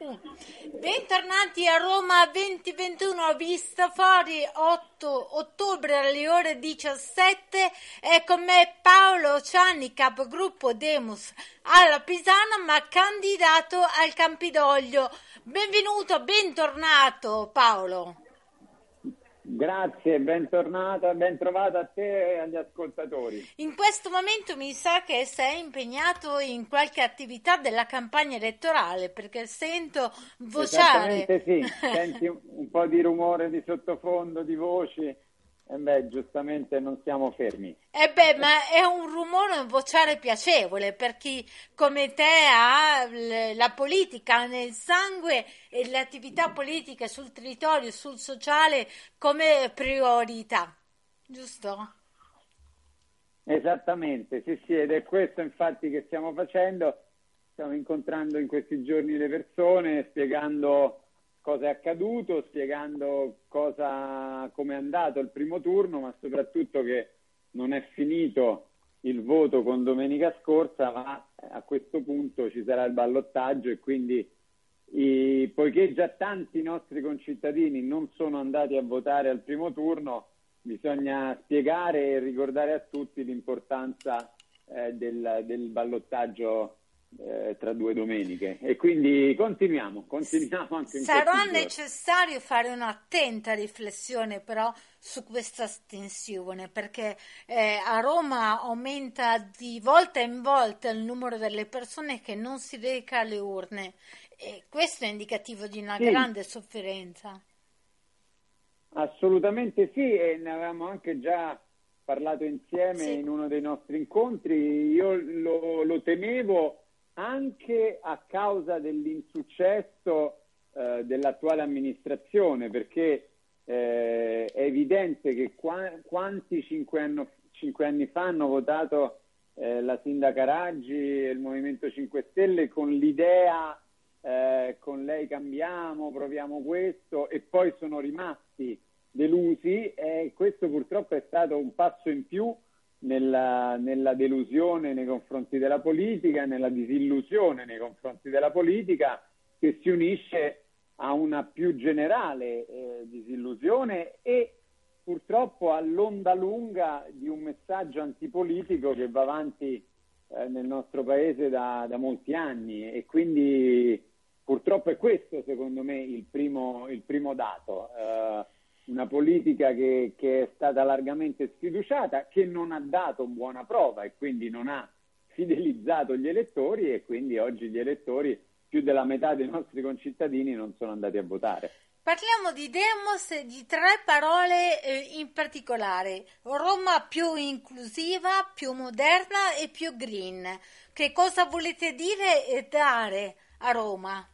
Bentornati a Roma 2021, vista fuori 8 ottobre alle ore 17 è con me Paolo Cianni, capogruppo Demos alla Pisana ma candidato al Campidoglio. Benvenuto, bentornato Paolo. Grazie, bentornata, ben trovata a te e agli ascoltatori. In questo momento mi sa che sei impegnato in qualche attività della campagna elettorale perché sento vociare. Esattamente sì, senti un, po' di rumore di sottofondo, di voci eh beh, giustamente non siamo fermi. Eh beh, ma è un rumore, un vociare piacevole per chi come te ha la politica nel sangue e le attività politiche sul territorio, sul sociale come priorità, giusto? Esattamente, sì, sì, ed è questo infatti che stiamo facendo. Stiamo incontrando in questi giorni le persone, spiegando cosa è accaduto, spiegando cosa, come è andato il primo turno, ma soprattutto che non è finito il voto con domenica scorsa, ma a questo punto ci sarà il ballottaggio e quindi i, poiché già tanti nostri concittadini non sono andati a votare al primo turno, bisogna spiegare e ricordare a tutti l'importanza eh, del, del ballottaggio eh, tra due domeniche e quindi continuiamo, continuiamo anche in Sarà necessario fare un'attenta riflessione però su questa astensione perché eh, a Roma aumenta di volta in volta il numero delle persone che non si reca alle urne e questo è indicativo di una sì. grande sofferenza. Assolutamente sì e ne avevamo anche già parlato insieme sì. in uno dei nostri incontri, io lo, lo temevo anche a causa dell'insuccesso eh, dell'attuale amministrazione, perché eh, è evidente che qua, quanti cinque, anno, cinque, anni fa hanno votato eh, la sindaca Raggi e il Movimento 5 Stelle con l'idea eh, con lei cambiamo, proviamo questo e poi sono rimasti delusi e questo purtroppo è stato un passo in più nella, nella, delusione nei confronti della politica, nella disillusione nei confronti della politica, che si unisce a una più generale eh, disillusione e purtroppo all'onda lunga di un messaggio antipolitico che va avanti eh, nel nostro paese da, da, molti anni e quindi purtroppo è questo secondo me il primo, il primo dato. Eh, una politica che, che, è stata largamente sfiduciata, che non ha dato buona prova e quindi non ha fidelizzato gli elettori e quindi oggi gli elettori, più della metà dei nostri concittadini, non sono andati a votare. Parliamo di Demos e di tre parole eh, in particolare. Roma più inclusiva, più moderna e più green. Che cosa volete dire e dare a Roma?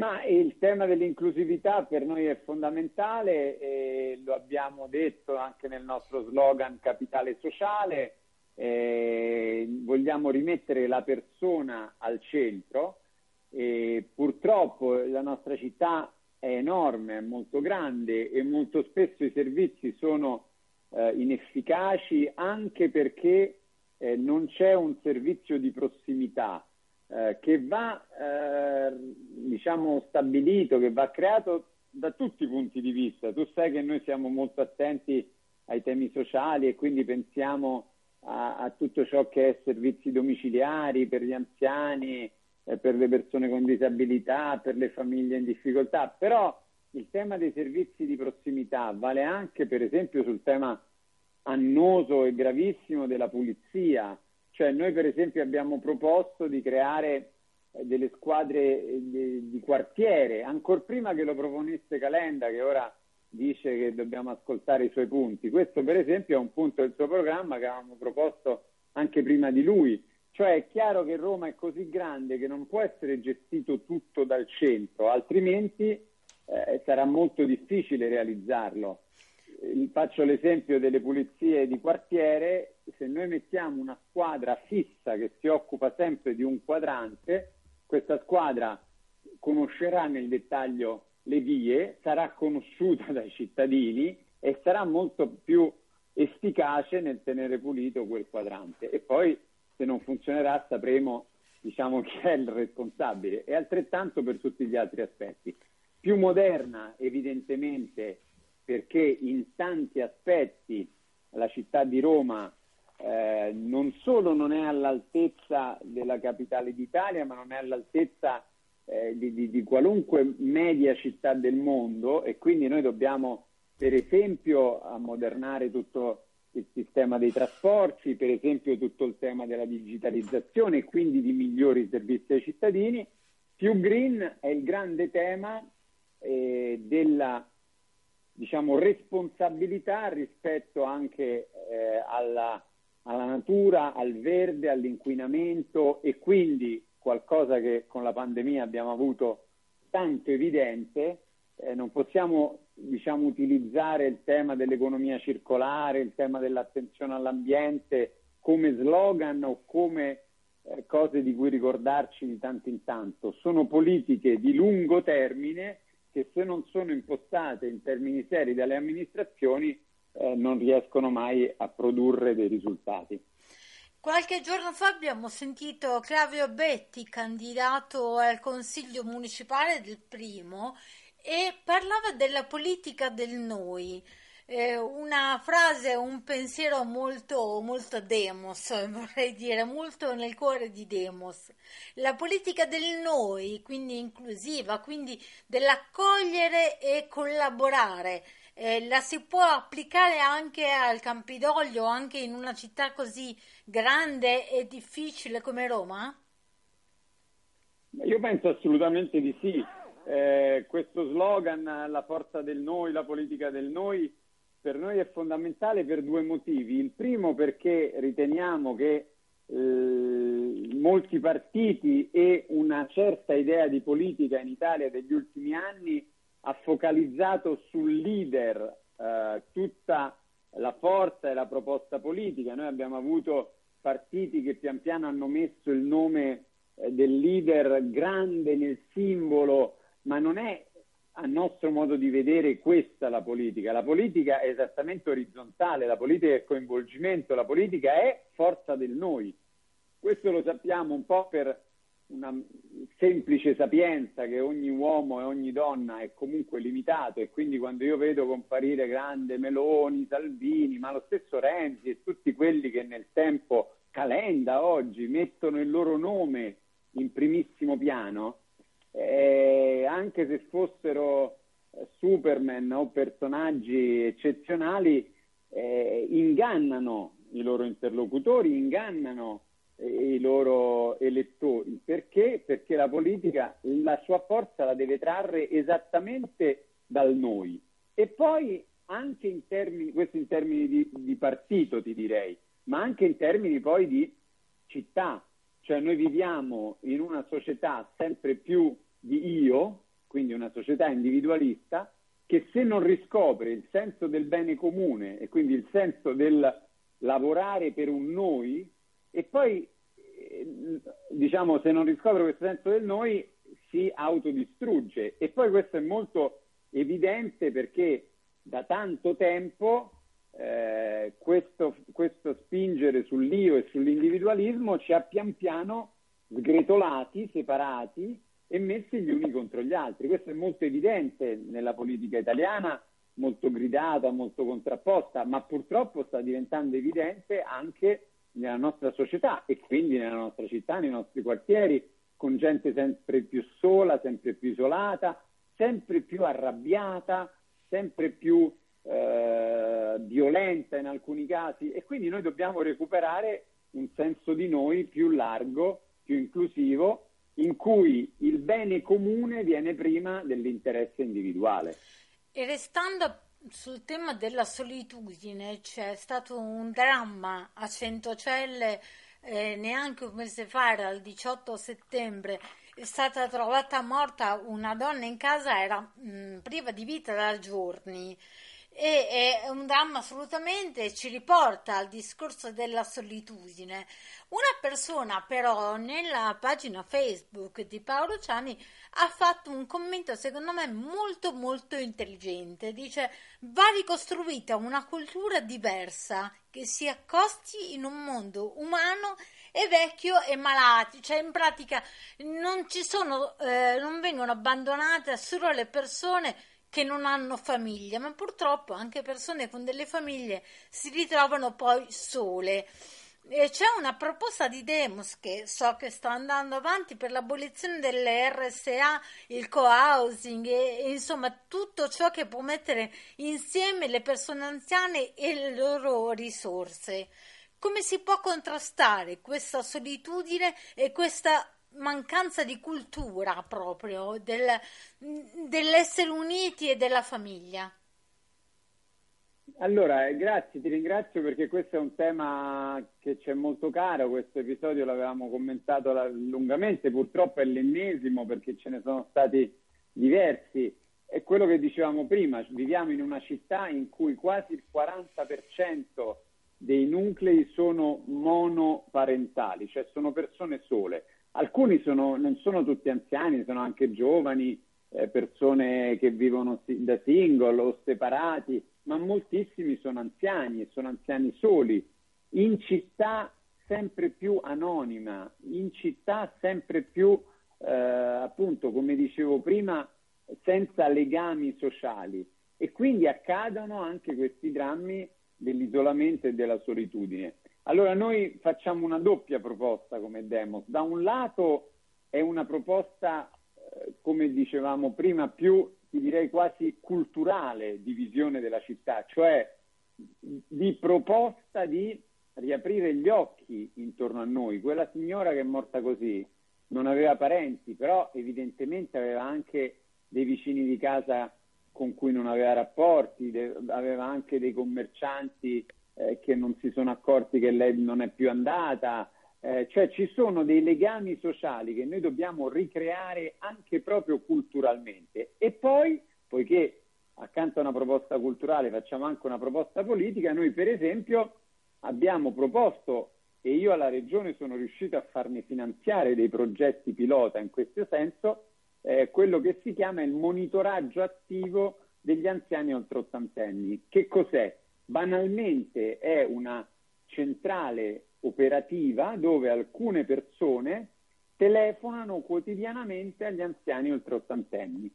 Ma il tema dell'inclusività per noi è fondamentale e lo abbiamo detto anche nel nostro slogan Capitale Sociale. Eh, vogliamo rimettere la persona al centro. E purtroppo la nostra città è enorme, è molto grande e molto spesso i servizi sono eh, inefficaci anche perché eh, non c'è un servizio di prossimità eh, che va eh, diciamo stabilito, che va creato da tutti i punti di vista. Tu sai che noi siamo molto attenti ai temi sociali e quindi pensiamo a, a tutto ciò che è servizi domiciliari per gli anziani, eh, per le persone con disabilità, per le famiglie in difficoltà, però il tema dei servizi di prossimità vale anche per esempio sul tema annoso e gravissimo della pulizia, cioè noi per esempio abbiamo proposto di creare eh, delle squadre eh, di, di quartiere, ancora prima che lo proponesse Calenda, che ora dice che dobbiamo ascoltare i suoi punti. Questo per esempio è un punto del suo programma che avevamo proposto anche prima di lui, Cioè è chiaro che Roma è così grande che non può essere gestito tutto dal centro, altrimenti eh, sarà molto difficile realizzarlo. Faccio l'esempio delle pulizie di quartiere, se noi mettiamo una squadra fissa che si occupa sempre di un quadrante, questa squadra conoscerà nel dettaglio le vie, sarà conosciuta dai cittadini e sarà molto più efficace nel tenere pulito quel quadrante. E poi se non funzionerà sapremo diciamo, chi è il responsabile e altrettanto per tutti gli altri aspetti. Più moderna evidentemente perché in tanti aspetti la città di Roma eh, non solo non è all'altezza della capitale d'Italia, ma non è all'altezza eh, di, di, di, qualunque media città del mondo e quindi noi dobbiamo per esempio ammodernare tutto il sistema dei trasporti, per esempio tutto il tema della digitalizzazione e quindi di migliori servizi ai cittadini. Più green è il grande tema eh, della diciamo, responsabilità rispetto anche eh, alla, alla natura, al verde, all'inquinamento e quindi qualcosa che con la pandemia abbiamo avuto tanto evidente, eh, non possiamo diciamo, utilizzare il tema dell'economia circolare, il tema dell'attenzione all'ambiente come slogan o come eh, cose di cui ricordarci di tanto in tanto. Sono politiche di lungo termine che se non sono impostate in termini seri dalle amministrazioni eh, non riescono mai a produrre dei risultati. Qualche giorno fa abbiamo sentito Clavio Betti, candidato al Consiglio municipale del primo, e parlava della politica del noi. Eh, una frase, un pensiero molto, molto demos, vorrei dire, molto nel cuore di demos. La politica del noi, quindi inclusiva, quindi dell'accogliere e collaborare. Eh, la si può applicare anche al Campidoglio, anche in una città così grande e difficile come Roma? Io penso assolutamente di sì. Eh, questo slogan, la forza del noi, la politica del noi, per noi è fondamentale per due motivi. Il primo perché riteniamo che eh, molti partiti e una certa idea di politica in Italia degli ultimi anni ha focalizzato sul leader eh, tutta la forza e la proposta politica. Noi abbiamo avuto partiti che pian piano hanno messo il nome eh, del leader grande nel simbolo, ma non è a nostro modo di vedere questa la politica. La politica è esattamente orizzontale, la politica è coinvolgimento, la politica è forza del noi. Questo lo sappiamo un po' per una semplice sapienza che ogni uomo e ogni donna è comunque limitato e quindi quando io vedo comparire grande Meloni, Salvini, ma lo stesso Renzi e tutti quelli che nel tempo Calenda oggi mettono il loro nome in primissimo piano, eh, anche se fossero eh, Superman o personaggi eccezionali, eh, ingannano i loro interlocutori, ingannano i loro elettori. Perché? Perché la politica la sua forza la deve trarre esattamente dal noi. E poi anche in termini, questo in termini di, di partito ti direi, ma anche in termini poi di città. Cioè noi viviamo in una società sempre più di io, quindi una società individualista, che se non riscopre il senso del bene comune e quindi il senso del lavorare per un noi, e poi, eh, diciamo, se non riscopre questo senso del noi, si autodistrugge. E poi questo è molto evidente perché da tanto tempo eh, questo, questo spingere sull'io e sull'individualismo ci ha pian piano sgretolati, separati e messi gli uni contro gli altri. Questo è molto evidente nella politica italiana, molto gridata, molto contrapposta, ma purtroppo sta diventando evidente anche nella nostra società e quindi nella nostra città, nei nostri quartieri, con gente sempre più sola, sempre più isolata, sempre più arrabbiata, sempre più eh, violenta in alcuni casi e quindi noi dobbiamo recuperare un senso di noi più largo, più inclusivo, in cui il bene comune viene prima dell'interesse individuale. E restando sul tema della solitudine c'è stato un dramma a Centocelle eh, neanche un mese fa, era il 18 settembre, è stata trovata morta una donna in casa, era mh, priva di vita da giorni e è un dramma assolutamente ci riporta al discorso della solitudine. Una persona però nella pagina Facebook di Paolo Ciani ha fatto un commento secondo me molto molto intelligente. Dice va ricostruita una cultura diversa che si accosti in un mondo umano e vecchio e malati, cioè in pratica non ci sono, eh, non vengono abbandonate solo le persone che non hanno famiglia, ma purtroppo anche persone con delle famiglie si ritrovano poi sole. E c'è una proposta di Demos che so che sta andando avanti per l'abolizione delle RSA, il co-housing e, e, insomma tutto ciò che può mettere insieme le persone anziane e le loro risorse. Come si può contrastare questa solitudine e questa mancanza di cultura proprio del, dell'essere uniti e della famiglia. Allora, eh, grazie, ti ringrazio perché questo è un tema che ci è molto caro, questo episodio l'avevamo commentato lungamente, purtroppo è l'ennesimo perché ce ne sono stati diversi. È quello che dicevamo prima, viviamo in una città in cui quasi il 40% dei nuclei sono monoparentali, cioè sono persone sole. Alcuni sono, non sono tutti anziani, sono anche giovani, eh, persone che vivono da single o separati, ma moltissimi sono anziani e sono anziani soli, in città sempre più anonima, in città sempre più, eh, appunto, come dicevo prima, senza legami sociali. E quindi accadono anche questi drammi dell'isolamento e della solitudine. Allora noi facciamo una doppia proposta come Demos. Da un lato è una proposta, eh, come dicevamo prima, più ti direi quasi culturale di visione della città, cioè di proposta di riaprire gli occhi intorno a noi. Quella signora che è morta così non aveva parenti, però evidentemente aveva anche dei vicini di casa con cui non aveva rapporti, aveva anche dei commercianti eh, che non si sono accorti che lei non è più andata. Eh, cioè ci sono dei legami sociali che noi dobbiamo ricreare anche proprio culturalmente. E poi, poiché accanto a una proposta culturale facciamo anche una proposta politica, noi per esempio abbiamo proposto e io alla Regione sono riuscito a farmi finanziare dei progetti pilota in questo senso, eh, quello che si chiama il monitoraggio attivo degli anziani oltre ottantenni. Che cos'è? Banalmente è una centrale operativa dove alcune persone telefonano quotidianamente agli anziani oltre ottantenni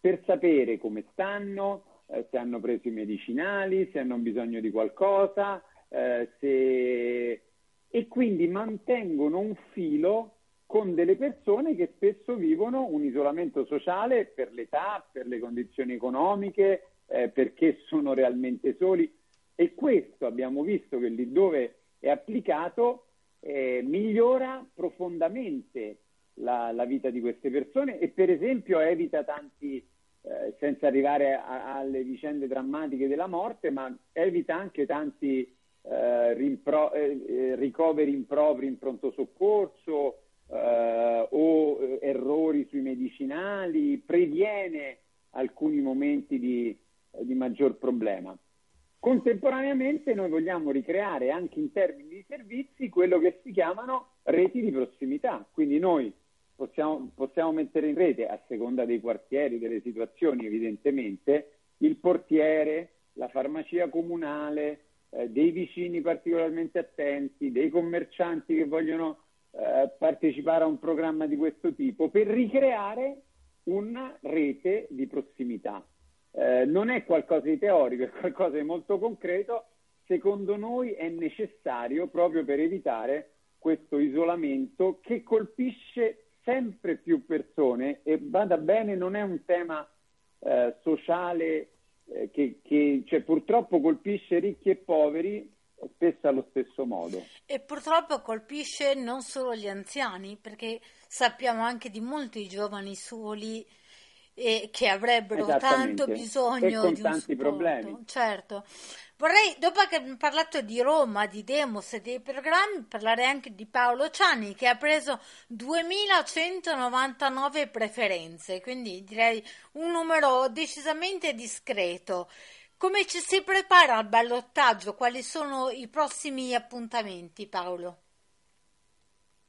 per sapere come stanno, eh, se hanno preso i medicinali, se hanno bisogno di qualcosa, eh, se... e quindi mantengono un filo con delle persone che spesso vivono un isolamento sociale per l'età, per le condizioni economiche, eh, perché sono realmente soli. E questo abbiamo visto che lì dove è applicato eh, migliora profondamente la, la, vita di queste persone e per esempio evita tanti, eh, senza arrivare a, alle vicende drammatiche della morte, ma evita anche tanti eh, rimpro- eh, eh, ricoveri impropri in pronto soccorso eh, o errori sui medicinali, previene alcuni momenti di, di maggior problema. Contemporaneamente noi vogliamo ricreare anche in termini di servizi quello che si chiamano reti di prossimità, quindi noi possiamo, possiamo mettere in rete, a seconda dei quartieri, delle situazioni evidentemente, il portiere, la farmacia comunale, eh, dei vicini particolarmente attenti, dei commercianti che vogliono eh, partecipare a un programma di questo tipo, per ricreare una rete di prossimità. Eh, non è qualcosa di teorico, è qualcosa di molto concreto, secondo noi è necessario proprio per evitare questo isolamento che colpisce sempre più persone e vada bene, non è un tema eh, sociale eh, che, che cioè, purtroppo colpisce ricchi e poveri spesso allo stesso modo. E purtroppo colpisce non solo gli anziani, perché sappiamo anche di molti giovani soli e che avrebbero tanto bisogno con di tanti supporto. problemi. Certo. Vorrei, dopo che abbiamo parlato di Roma, di Demos e dei programmi, parlare anche di Paolo Ciani che ha preso 2199 preferenze, quindi direi un numero decisamente discreto. Come ci si prepara al ballottaggio? Quali sono i prossimi appuntamenti, Paolo?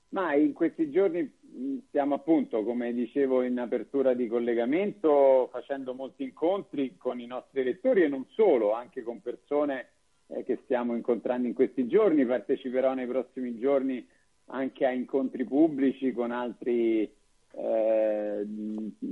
Ma in questi giorni stiamo appunto, come dicevo in apertura di collegamento, facendo molti incontri con i nostri elettori e non solo, anche con persone eh, che stiamo incontrando in questi giorni. Parteciperò nei prossimi giorni anche a incontri pubblici con altre eh,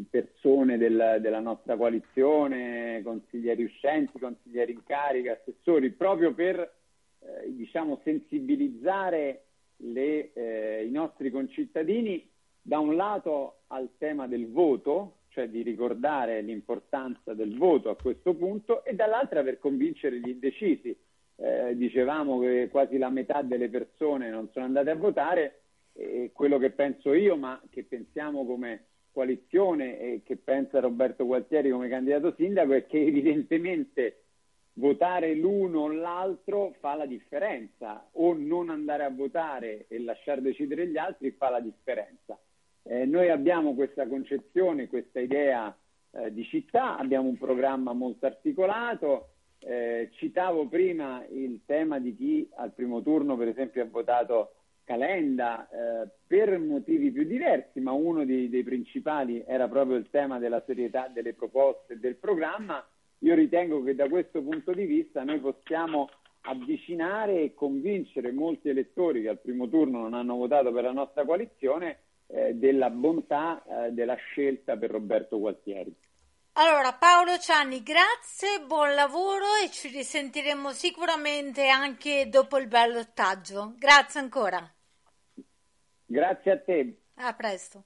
persone del, della nostra coalizione, consiglieri uscenti, consiglieri in carica, assessori, proprio per eh, diciamo, sensibilizzare le, eh, i nostri concittadini da un lato al tema del voto, cioè di ricordare l'importanza del voto a questo punto, e dall'altra per convincere gli indecisi. Eh, dicevamo che quasi la metà delle persone non sono andate a votare e quello che penso io, ma che pensiamo come coalizione e che pensa Roberto Gualtieri come candidato sindaco è che evidentemente votare l'uno o l'altro fa la differenza o non andare a votare e lasciare decidere gli altri fa la differenza. Eh, noi abbiamo questa concezione, questa idea eh, di città, abbiamo un programma molto articolato. Eh, citavo prima il tema di chi al primo turno, per esempio, ha votato Calenda eh, per motivi più diversi, ma uno dei, dei principali era proprio il tema della serietà delle proposte del programma. Io ritengo che da questo punto di vista noi possiamo avvicinare e convincere molti elettori che al primo turno non hanno votato per la nostra coalizione eh, della bontà eh, della scelta per Roberto Gualtieri. Allora Paolo Cianni, grazie, buon lavoro e ci risentiremo sicuramente anche dopo il ballottaggio. Grazie ancora. Grazie a te. A presto.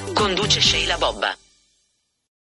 Conduce Sheila Bobba.